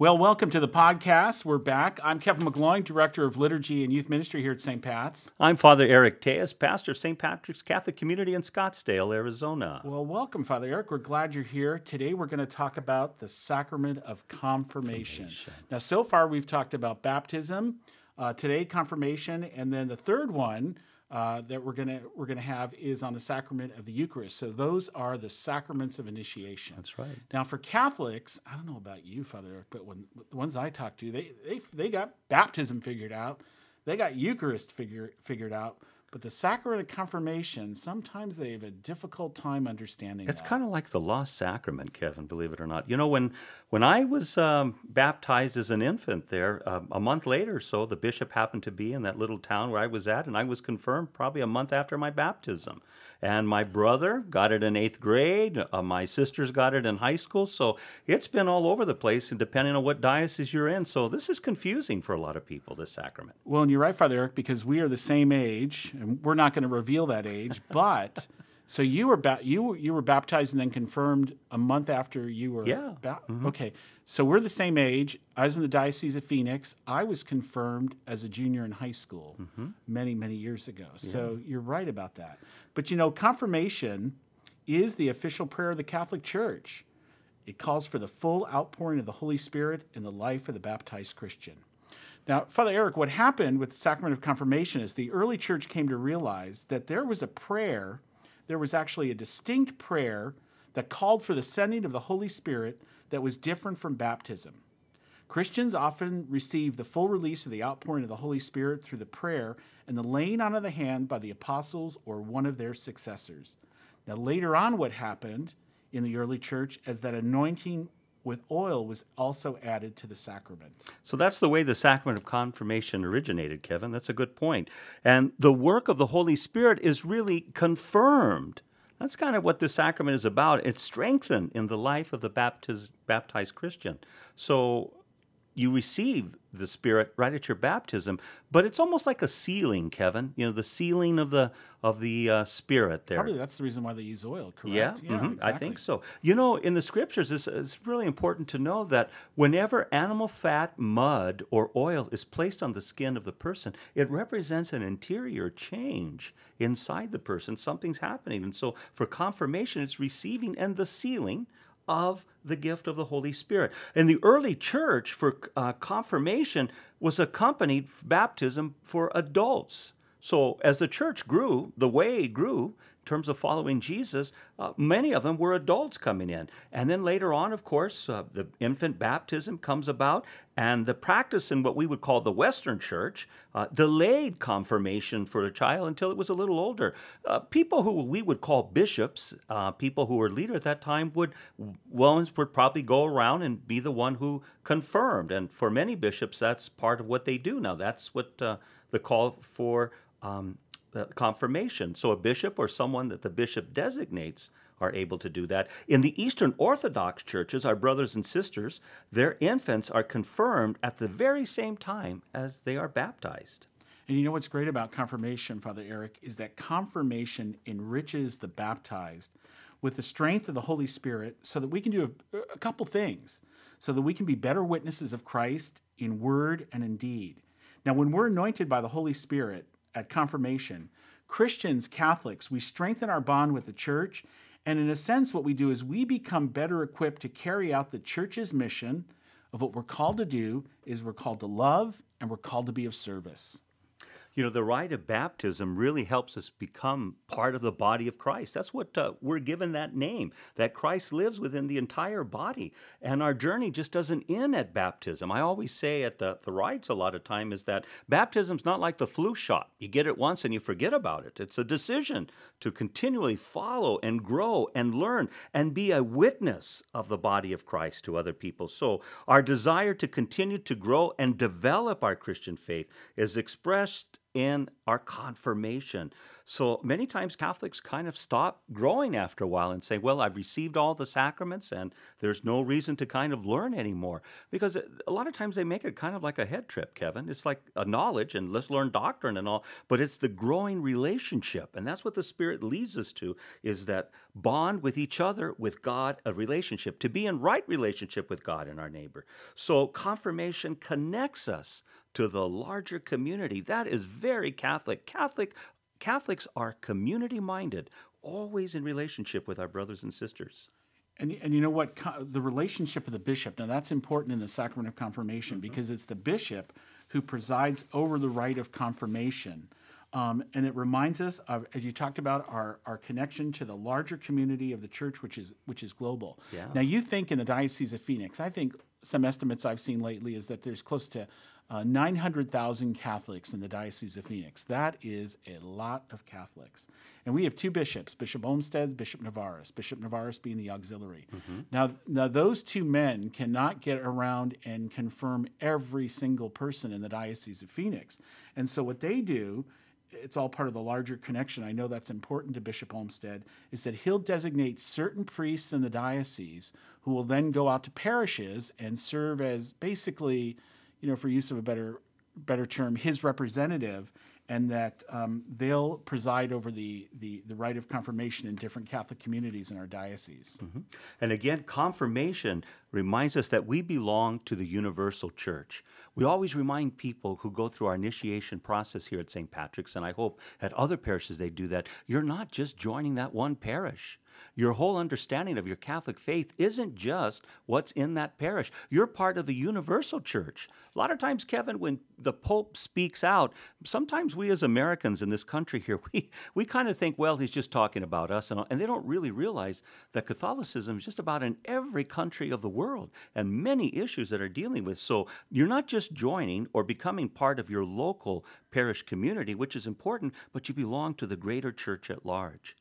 Well, welcome to the podcast. We're back. I'm Kevin McGloin, Director of Liturgy and Youth Ministry here at St. Pat's. I'm Father Eric Tejas, pastor of St. Patrick's Catholic Community in Scottsdale, Arizona. Well, welcome, Father Eric. We're glad you're here. Today we're going to talk about the sacrament of confirmation. confirmation. Now, so far we've talked about baptism, uh, today confirmation, and then the third one uh, that we're gonna we're gonna have is on the sacrament of the Eucharist. So those are the sacraments of initiation. That's right. Now for Catholics, I don't know about you, Father Eric, but when the ones I talk to, they they they got baptism figured out, they got Eucharist figure, figured out. But the sacrament of confirmation, sometimes they have a difficult time understanding. It's that. kind of like the lost sacrament, Kevin. Believe it or not. You know, when when I was um, baptized as an infant, there uh, a month later or so, the bishop happened to be in that little town where I was at, and I was confirmed probably a month after my baptism. And my brother got it in eighth grade. Uh, my sisters got it in high school. So it's been all over the place, and depending on what diocese you're in. So this is confusing for a lot of people. This sacrament. Well, and you're right, Father Eric, because we are the same age and we're not going to reveal that age, but so you were ba- you you were baptized and then confirmed a month after you were yeah ba- mm-hmm. okay. So we're the same age. I was in the diocese of Phoenix. I was confirmed as a junior in high school mm-hmm. many many years ago. Yeah. So you're right about that. But you know, confirmation is the official prayer of the Catholic Church. It calls for the full outpouring of the Holy Spirit in the life of the baptized Christian. Now, Father Eric, what happened with the sacrament of confirmation is the early church came to realize that there was a prayer, there was actually a distinct prayer that called for the sending of the Holy Spirit that was different from baptism. Christians often receive the full release of the outpouring of the Holy Spirit through the prayer and the laying on of the hand by the apostles or one of their successors. Now, later on, what happened in the early church is that anointing with oil was also added to the sacrament. So that's the way the sacrament of confirmation originated, Kevin. That's a good point. And the work of the Holy Spirit is really confirmed. That's kind of what the sacrament is about. It's strengthened in the life of the baptiz- baptized Christian. So you receive the Spirit right at your baptism, but it's almost like a sealing, Kevin. You know, the sealing of the of the uh, Spirit there. Probably that's the reason why they use oil, correct? Yeah, yeah mm-hmm. exactly. I think so. You know, in the Scriptures, it's, it's really important to know that whenever animal fat, mud, or oil is placed on the skin of the person, it represents an interior change inside the person. Something's happening, and so for confirmation, it's receiving and the sealing of the gift of the Holy Spirit. In the early church, for uh, confirmation was accompanied baptism for adults. So as the church grew, the way grew, terms of following Jesus, uh, many of them were adults coming in. And then later on, of course, uh, the infant baptism comes about, and the practice in what we would call the Western Church uh, delayed confirmation for a child until it was a little older. Uh, people who we would call bishops, uh, people who were leader at that time, would ones would probably go around and be the one who confirmed. And for many bishops, that's part of what they do now. That's what uh, the call for. Um, Uh, confirmation. So a bishop or someone that the bishop designates are able to do that. In the Eastern Orthodox churches, our brothers and sisters, their infants are confirmed at the very same time as they are baptized. And you know what's great about confirmation, Father Eric, is that confirmation enriches the baptized with the strength of the Holy Spirit so that we can do a, a couple things, so that we can be better witnesses of Christ in word and in deed. Now, when we're anointed by the Holy Spirit, at confirmation. Christians, Catholics, we strengthen our bond with the church. And in a sense, what we do is we become better equipped to carry out the church's mission of what we're called to do is we're called to love and we're called to be of service you know, the rite of baptism really helps us become part of the body of Christ. That's what uh, we're given that name, that Christ lives within the entire body. And our journey just doesn't end at baptism. I always say at the, the rites a lot of time is that baptism's not like the flu shot. You get it once and you forget about it. It's a decision to continually follow and grow and learn and be a witness of the body of Christ to other people. So our desire to continue to grow and develop our Christian faith is expressed in our confirmation. So many times Catholics kind of stop growing after a while and say, Well, I've received all the sacraments and there's no reason to kind of learn anymore. Because a lot of times they make it kind of like a head trip, Kevin. It's like a knowledge and let's learn doctrine and all, but it's the growing relationship. And that's what the Spirit leads us to is that bond with each other, with God, a relationship, to be in right relationship with God and our neighbor. So confirmation connects us to the larger community. That is very Catholic. Catholic Catholics are community minded, always in relationship with our brothers and sisters. And, and you know what? The relationship of the bishop, now that's important in the sacrament of confirmation mm-hmm. because it's the bishop who presides over the rite of confirmation. Um, and it reminds us of, as you talked about, our, our connection to the larger community of the church, which is which is global. Yeah. Now, you think in the Diocese of Phoenix, I think some estimates I've seen lately is that there's close to uh, 900,000 Catholics in the Diocese of Phoenix. That is a lot of Catholics. And we have two bishops, Bishop Olmsted, Bishop Nevares, Bishop Nevares being the auxiliary. Mm-hmm. Now, now, those two men cannot get around and confirm every single person in the Diocese of Phoenix. And so what they do it's all part of the larger connection. I know that's important to Bishop Olmsted, is that he'll designate certain priests in the diocese who will then go out to parishes and serve as basically you know, for use of a better better term, his representative, and that um, they'll preside over the, the, the rite of confirmation in different Catholic communities in our diocese. Mm-hmm. And again, confirmation reminds us that we belong to the universal church. We always remind people who go through our initiation process here at St. Patrick's, and I hope at other parishes they do that, you're not just joining that one parish. Your whole understanding of your Catholic faith isn't just what's in that parish. You're part of the universal church. A lot of times, Kevin, when the Pope speaks out, sometimes we as Americans in this country here, we, we kind of think, well, he's just talking about us. And, and they don't really realize that Catholicism is just about in every country of the world and many issues that are dealing with. So you're not just joining or becoming part of your local parish community, which is important, but you belong to the greater church at large.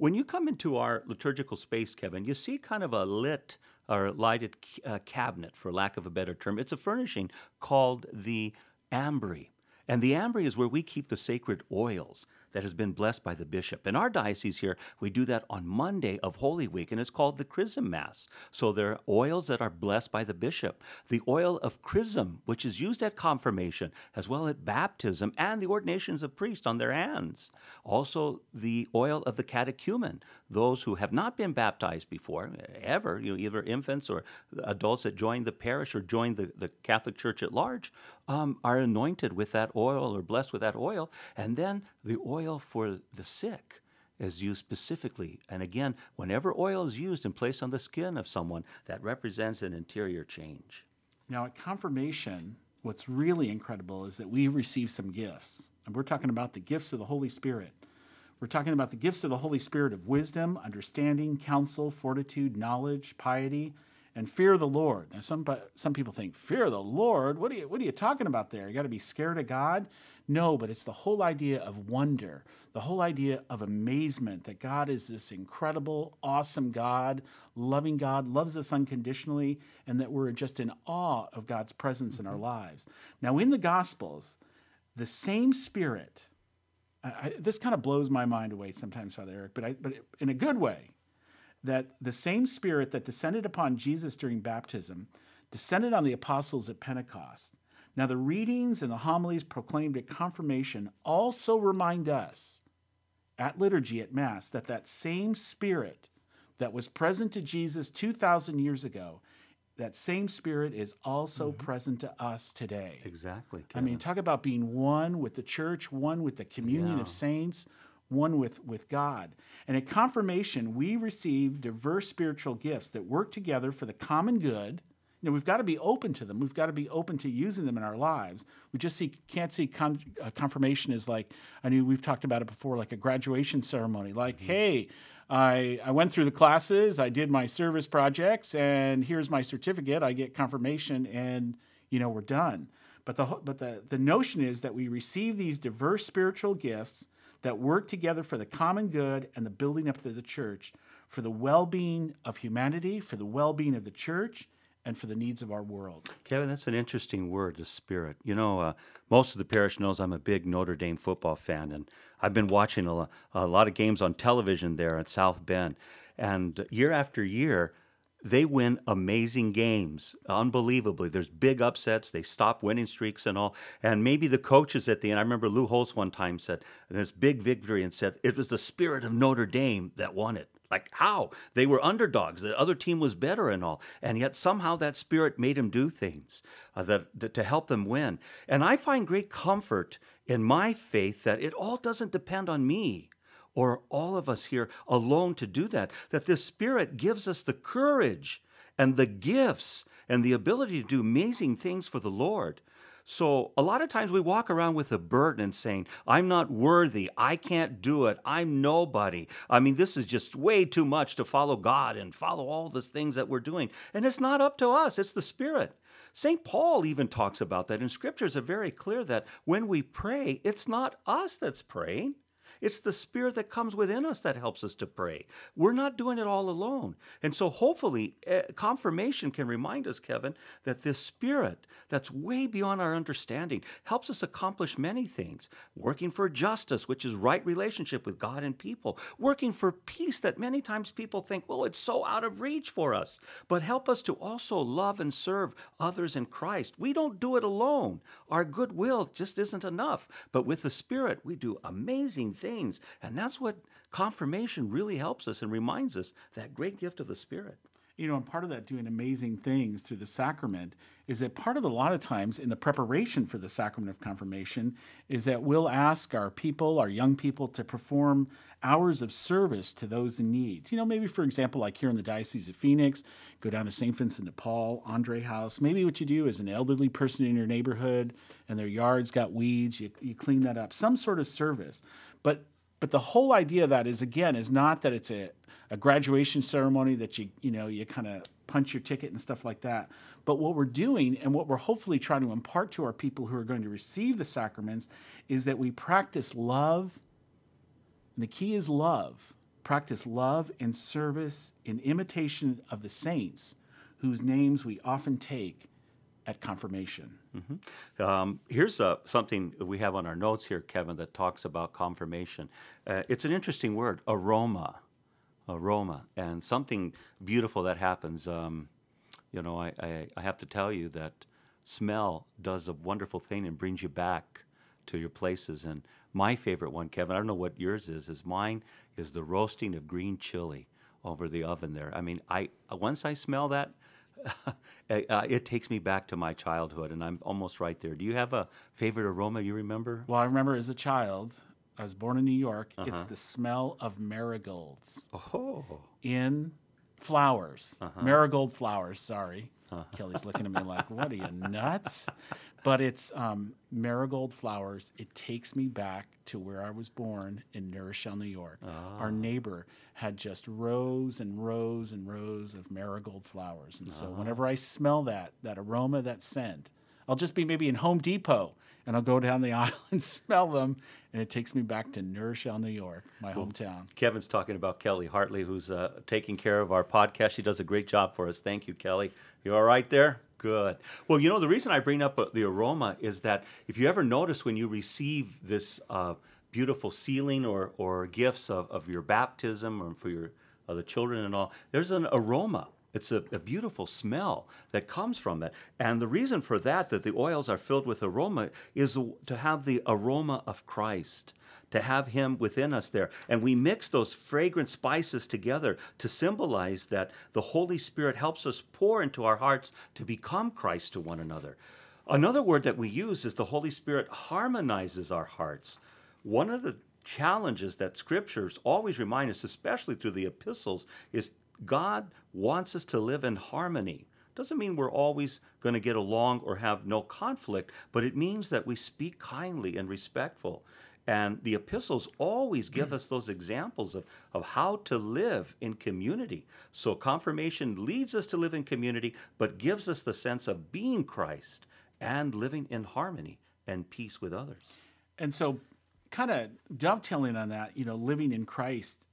When you come into our liturgical space, Kevin, you see kind of a lit or lighted uh, cabinet, for lack of a better term. It's a furnishing called the ambry. And the ambry is where we keep the sacred oils that has been blessed by the bishop. In our diocese here, we do that on Monday of Holy Week, and it's called the Chrism Mass. So there are oils that are blessed by the bishop. The oil of chrism, which is used at confirmation, as well at baptism and the ordinations of priests on their hands. Also, the oil of the catechumen, those who have not been baptized before, ever, you know, either infants or adults that join the parish or join the, the Catholic Church at large, um, are anointed with that oil or blessed with that oil. And then the oil for the sick is used specifically. And again, whenever oil is used and placed on the skin of someone, that represents an interior change. Now, at confirmation, what's really incredible is that we receive some gifts. And we're talking about the gifts of the Holy Spirit. We're talking about the gifts of the Holy Spirit of wisdom, understanding, counsel, fortitude, knowledge, piety, and fear of the Lord. Now, some some people think fear of the Lord. What are you What are you talking about there? You got to be scared of God. No, but it's the whole idea of wonder, the whole idea of amazement that God is this incredible, awesome God, loving God, loves us unconditionally, and that we're just in awe of God's presence mm-hmm. in our mm-hmm. lives. Now, in the Gospels, the same Spirit I, this kind of blows my mind away sometimes, Father Eric, but, I, but in a good way, that the same Spirit that descended upon Jesus during baptism descended on the apostles at Pentecost. Now, the readings and the homilies proclaimed at confirmation also remind us at liturgy, at Mass, that that same Spirit that was present to Jesus 2,000 years ago that same spirit is also mm-hmm. present to us today. Exactly. Kevin. I mean, talk about being one with the church, one with the communion yeah. of saints, one with, with God. And at confirmation, we receive diverse spiritual gifts that work together for the common good. You know, we've got to be open to them. We've got to be open to using them in our lives. We just see, can't see con- uh, confirmation as like, I mean, we've talked about it before, like a graduation ceremony. Like, mm-hmm. hey, I, I went through the classes, I did my service projects, and here's my certificate. I get confirmation, and you know we're done. But the but the the notion is that we receive these diverse spiritual gifts that work together for the common good and the building up of the church, for the well-being of humanity, for the well-being of the church, and for the needs of our world. Kevin, that's an interesting word, the spirit. You know, uh, most of the parish knows I'm a big Notre Dame football fan, and I've been watching a, a lot of games on television there at South Bend. And year after year, they win amazing games, unbelievably. There's big upsets. They stop winning streaks and all. And maybe the coaches at the end, I remember Lou Holtz one time said, this big victory and said, it was the spirit of Notre Dame that won it. Like, how? They were underdogs. The other team was better and all. And yet somehow that spirit made him do things uh, that, to help them win. And I find great comfort in my faith that it all doesn't depend on me or all of us here alone to do that. That this Spirit gives us the courage and the gifts and the ability to do amazing things for the Lord. So, a lot of times we walk around with a burden and saying, I'm not worthy. I can't do it. I'm nobody. I mean, this is just way too much to follow God and follow all the things that we're doing. And it's not up to us, it's the Spirit. St. Paul even talks about that, and scriptures are very clear that when we pray, it's not us that's praying, it's the Spirit that comes within us that helps us to pray. We're not doing it all alone. And so, hopefully, uh, confirmation can remind us, Kevin, that this Spirit that's way beyond our understanding helps us accomplish many things. Working for justice, which is right relationship with God and people. Working for peace that many times people think, well, it's so out of reach for us. But help us to also love and serve others in Christ. We don't do it alone. Our goodwill just isn't enough. But with the Spirit, we do amazing things things. And that's what confirmation really helps us and reminds us that great gift of the Spirit. You know, and part of that doing amazing things through the sacrament is that part of a lot of times in the preparation for the sacrament of confirmation is that we'll ask our people, our young people, to perform hours of service to those in need. You know, maybe for example, like here in the Diocese of Phoenix, go down to St. Vincent de Paul, Andre House. Maybe what you do is an elderly person in your neighborhood and their yard's got weeds, you, you clean that up, some sort of service. But but the whole idea of that is again is not that it's a, a graduation ceremony that you you know you kind of punch your ticket and stuff like that. But what we're doing and what we're hopefully trying to impart to our people who are going to receive the sacraments is that we practice love. And the key is love. Practice love and service in imitation of the saints whose names we often take at confirmation. Mm-hmm. Um, here's uh, something we have on our notes here, Kevin, that talks about confirmation. Uh, it's an interesting word, aroma, aroma, and something beautiful that happens. Um, you know, I, I, I have to tell you that smell does a wonderful thing and brings you back to your places. And my favorite one, Kevin, I don't know what yours is, is mine is the roasting of green chili over the oven there. I mean, I once I smell that, uh, it takes me back to my childhood, and I'm almost right there. Do you have a favorite aroma you remember? Well, I remember as a child, I was born in New York. Uh-huh. It's the smell of marigolds oh. in flowers, uh-huh. marigold flowers. Sorry, uh-huh. Kelly's looking at me like, "What are you nuts?" But it's um, marigold flowers. It takes me back to where I was born in New New York. Our ah. neighbor had just rows and rows and rows of marigold flowers, and so ah. whenever I smell that, that aroma, that scent, I'll just be maybe in Home Depot and I'll go down the aisle and smell them, and it takes me back to New Rochelle, New York, my well, hometown. Kevin's talking about Kelly Hartley, who's uh, taking care of our podcast. She does a great job for us. Thank you, Kelly. You all right there? Good. Well, you know, the reason I bring up uh, the aroma is that if you ever notice when you receive this uh, beautiful sealing or, or gifts of, of your baptism or for your uh, the children and all, there's an aroma. It's a, a, beautiful smell that comes from it. And the reason for that, that the oils are filled with aroma, is to have the aroma of Christ to have Him within us there. And we mix those fragrant spices together to symbolize that the Holy Spirit helps us pour into our hearts to become Christ to one another. Another word that we use is the Holy Spirit harmonizes our hearts. One of the challenges that scriptures always remind us, especially through the epistles, is God wants us to live in harmony. Doesn't mean we're always going to get along or have no conflict, but it means that we speak kindly and respectful. And the epistles always give us those examples of, of how to live in community. So confirmation leads us to live in community, but gives us the sense of being Christ and living in harmony and peace with others. And so, kind of dovetailing on that, you know, living in Christ,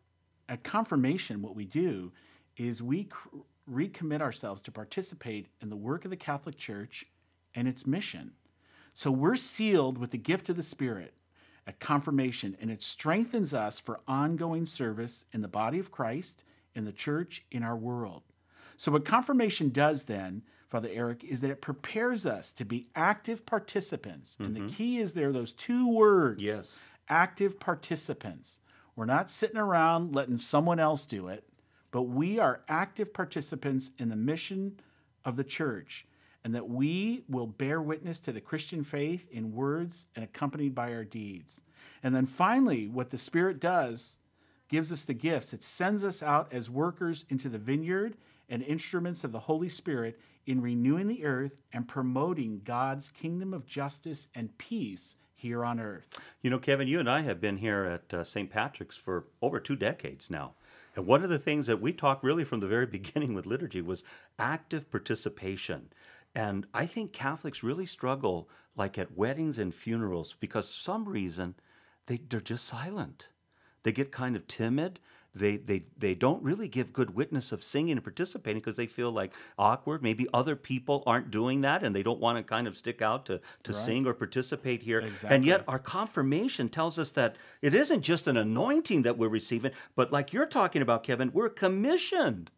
at confirmation, what we do is we cr- recommit ourselves to participate in the work of the Catholic Church and its mission. So we're sealed with the gift of the Spirit at confirmation, and it strengthens us for ongoing service in the body of Christ, in the church, in our world. So, what confirmation does then, Father Eric, is that it prepares us to be active participants. And the mm-hmm. key is there, those two words Yes. active participants. We're not sitting around letting someone else do it, but we are active participants in the mission of the church, and that we will bear witness to the Christian faith in words and accompanied by our deeds. And then finally, what the Spirit does gives us the gifts. It sends us out as workers into the vineyard and instruments of the Holy Spirit in renewing the earth and promoting God's kingdom of justice and peace here on earth. You know, Kevin, you and I have been here at uh, St. Patrick's for over two decades now. And one of the things that we talked really from the very beginning with liturgy was active participation. And I think Catholics really struggle, like at weddings and funerals, because some reason they, they're just silent. They get kind of timid. They, they, they don't really give good witness of singing and participating because they feel like awkward. Maybe other people aren't doing that and they don't want to kind of stick out to, to sing or participate here. And yet, our confirmation tells us that it isn't just an anointing that we're receiving, but like you're talking about, Kevin, we're commissioned.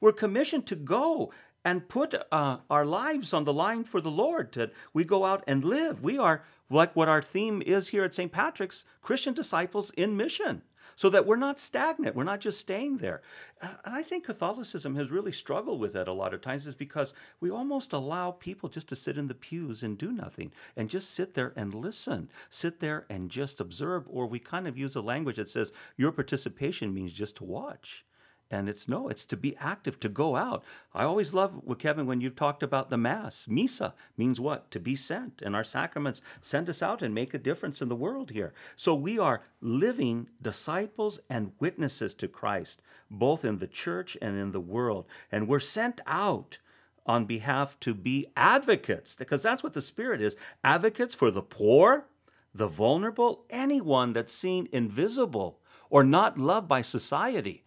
We're commissioned to go and put uh, our lives on the line for the Lord. That we go out and live. We are like what our theme is here at St. Patrick's Christian disciples in mission. So that we're not stagnant, we're not just staying there. And I think Catholicism has really struggled with that a lot of times, is because we almost allow people just to sit in the pews and do nothing and just sit there and listen, sit there and just observe. Or we kind of use a language that says your participation means just to watch. And it's no, it's to be active, to go out. I always love, Kevin, when you've talked about the Mass. Misa means what? To be sent. And our sacraments send us out and make a difference in the world here. So we are living disciples and witnesses to Christ, both in the church and in the world. And we're sent out on behalf to be advocates, because that's what the Spirit is advocates for the poor, the vulnerable, anyone that's seen invisible or not loved by society.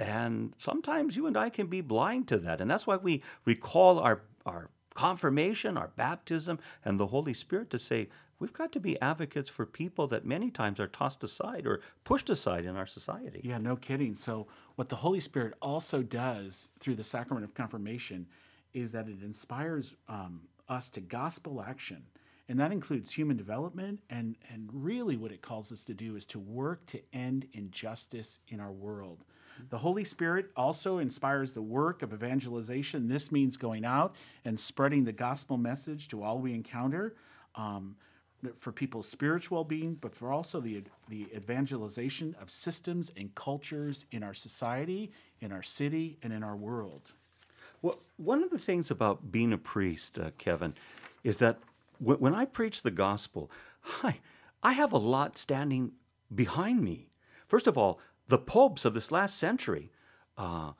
And sometimes you and I can be blind to that. And that's why we recall our, our confirmation, our baptism, and the Holy Spirit to say, we've got to be advocates for people that many times are tossed aside or pushed aside in our society. Yeah, no kidding. So, what the Holy Spirit also does through the sacrament of confirmation is that it inspires um, us to gospel action. And that includes human development. And, and really, what it calls us to do is to work to end injustice in our world. The Holy Spirit also inspires the work of evangelization. This means going out and spreading the gospel message to all we encounter. Um, for people's spiritual well-being, but for also the the evangelization of systems and cultures in our society, in our city, and in our world. Well, one of the things about being a priest, uh, Kevin, is that w- when I preach the gospel, I, I have a lot standing behind me. First of all, the popes of this last century, uh,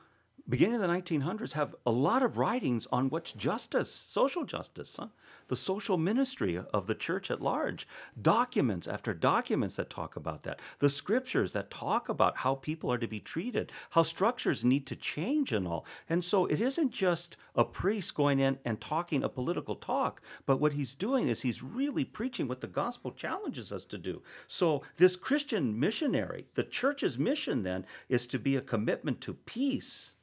beginning of the 1900s, have a lot of writings on what's justice, social justice, huh? the social ministry of the church at large, documents after documents that talk about that, the scriptures that talk about how people are to be treated, how structures need to change and all. And so it isn't just a priest going in and talking a political talk, but what he's doing is he's really preaching what the gospel challenges us to do. So this Christian missionary, the church's mission then is to be a commitment to peace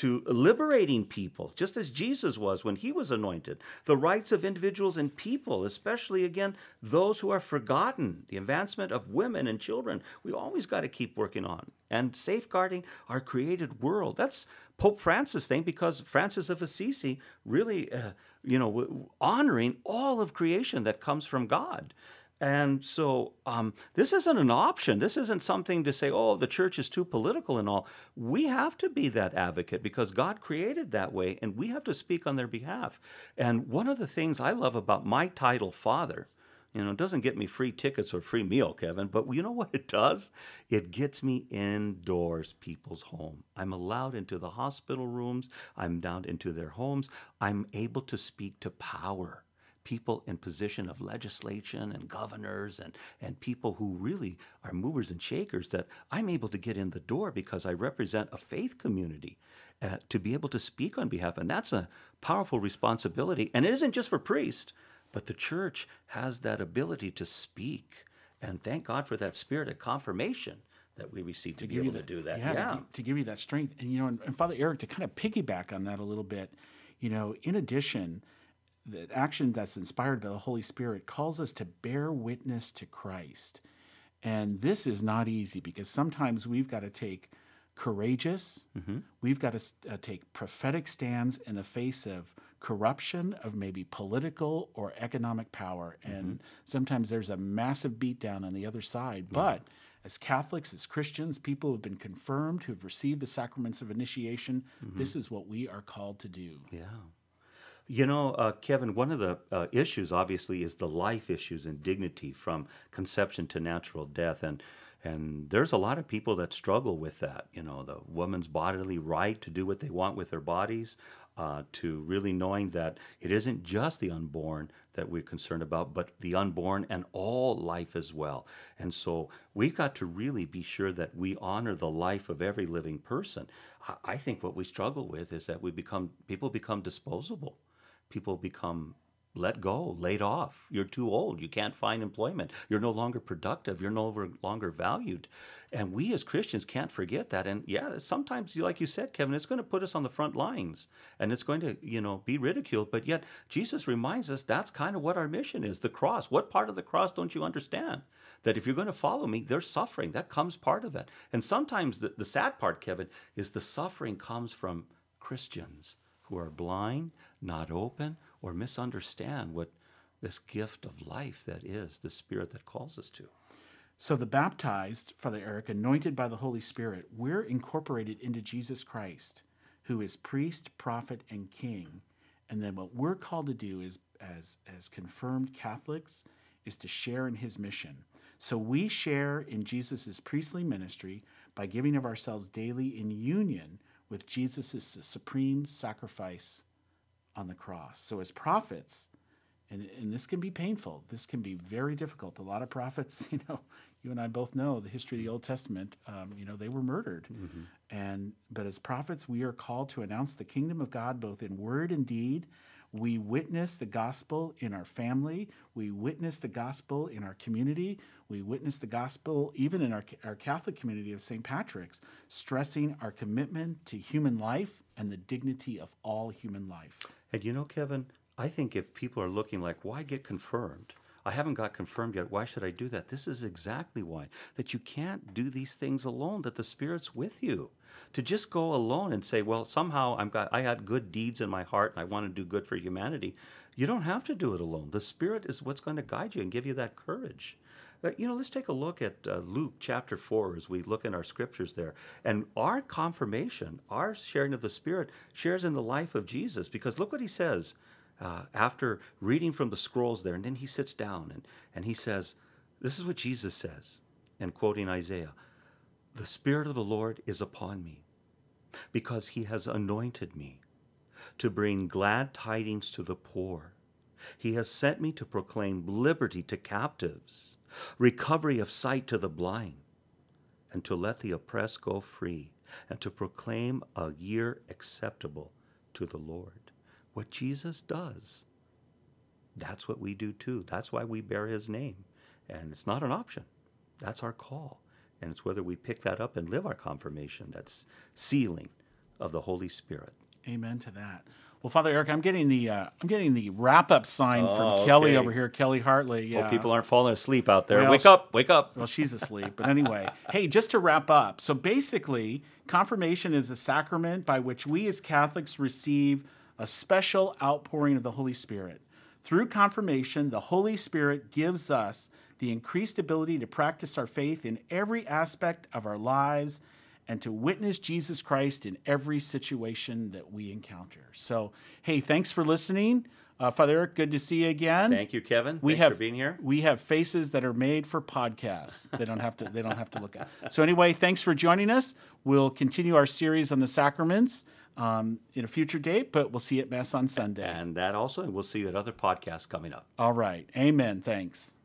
to liberating people, just as Jesus was when he was anointed, the rights of individuals and people, especially again those who are forgotten, the advancement of women and children. We always got to keep working on and safeguarding our created world. That's Pope Francis' thing because Francis of Assisi really, uh, you know, honoring all of creation that comes from God. And so um, this isn't an option. This isn't something to say, oh, the church is too political and all. We have to be that advocate because God created that way and we have to speak on their behalf. And one of the things I love about my title, Father, you know, it doesn't get me free tickets or free meal, Kevin, but you know what it does? It gets me indoors, people's home. I'm allowed into the hospital rooms, I'm down into their homes. I'm able to speak to power people in position of legislation and governors and, and people who really are movers and shakers that I'm able to get in the door because I represent a faith community. uh, to be able to speak on behalf. And that's a powerful responsibility. And it isn't just for priests, but the church has that ability to speak. And thank God for that spirit of confirmation that we receive to, be able to do that. Yeah, To, to give you that strength. And, you know, and, and Father Eric, to kind of piggyback on that a little bit, you know, in addition, the action that's inspired by the Holy Spirit calls us to bear witness to Christ. And this is not easy because sometimes we've got to take courageous, mm-hmm. we've got to uh, take prophetic stands in the face of corruption, of maybe political or economic power. And mm-hmm. sometimes there's a massive beatdown on the other side. But as Catholics, as Christians, people who have been confirmed, who have received the sacraments of initiation, mm-hmm. this is what we are called to do. Yeah. You know, uh, Kevin, one of the uh, issues obviously is the life issues and dignity from conception to natural death. And, and there's a lot of people that struggle with that. You know, the woman's bodily right to do what they want with their bodies, uh, to really knowing that it isn't just the unborn that we're concerned about, but the unborn and all life as well. And so we've got to really be sure that we honor the life of every living person. I, think what we struggle with is that we become people become disposable people become let go, laid off. You're too old. You can't find employment. You're no longer productive. You're no longer valued. And we as Christians can't forget that. And yeah, sometimes, like you said, Kevin, it's going to put us on the front lines and it's going to, you know, be ridiculed. But yet, Jesus reminds us that's kind of what our mission is the cross. What part of the cross don't you understand? That if you're going to follow me, there's suffering. That comes part of it. And sometimes the, the sad part, Kevin, is the suffering comes from Christians who are blind, not open, or misunderstand what this gift of life that is the Spirit that calls us to. So the baptized, Father Eric, anointed by the Holy Spirit, we're incorporated into Jesus Christ, who is priest, prophet, and king. And then what we're called to do is as as confirmed Catholics is to share in his mission. So we share in Jesus' priestly ministry by giving of ourselves daily in union with Jesus' supreme sacrifice on the cross. So as prophets, and, and this can be painful. This can be very difficult. A lot of prophets, you know, you and I both know the history of the Old Testament. Um, you know, they were murdered, and but as prophets, we are called to announce the kingdom of God both in word and deed. We witness the gospel in our family. We witness the gospel in our community. We witness the gospel even in our, our Catholic community of St. Patrick's, stressing our commitment to human life and the dignity of all human life. And you know, Kevin, I think if people are looking like, why get confirmed? I haven't got confirmed yet. Why should I do that? This is exactly why. That you can't do these things alone, that the Spirit's with you. To just go alone and say, well, somehow I'm got, I got good deeds in my heart and I want to do good for humanity. You don't have to do it alone. The Spirit is what's going to guide you and give you that courage. Uh, You know, let's take a look at uh, Luke chapter 4 as we look in our scriptures there. And our confirmation, our sharing of the Spirit, shares in the life of Jesus because look what he says uh, after reading from the scrolls there. And then he sits down and, and he says, This is what Jesus says, and quoting Isaiah The Spirit of the Lord is upon me because he has anointed me to bring glad tidings to the poor. He has sent me to proclaim liberty to captives, recovery of sight to the blind, and to let the oppressed go free, and to proclaim a year acceptable to the Lord. What Jesus does, that's what we do too. That's why we bear his name. And it's not an option, that's our call. And it's whether we pick that up and live our confirmation, that's sealing of the Holy Spirit. Amen to that. Well, Father Eric, I'm getting the uh, I'm getting the wrap up sign Oh, from Kelly okay. over here, Kelly Hartley. Yeah. Hope people aren't falling asleep out there. Well, wake up, wake up. Well, she's asleep. But anyway, hey, just to wrap up. So basically, confirmation is a sacrament by which we as Catholics receive a special outpouring of the Holy Spirit. Through confirmation, the Holy Spirit gives us the increased ability to practice our faith in every aspect of our lives and to witness Jesus Christ in every situation that we encounter. So, hey, thanks for listening. Uh, Father Eric, good to see you again Thank you, Kevin. we Thanks have for being here. We have faces that are made for podcasts. They don't have to. They don't have to look at. So anyway, thanks for joining us. We'll continue our series on the sacraments um, in a future date, but we'll see you at Mass on Sunday. And that also, and we'll see you at other podcasts coming up. All right. Amen. Thanks.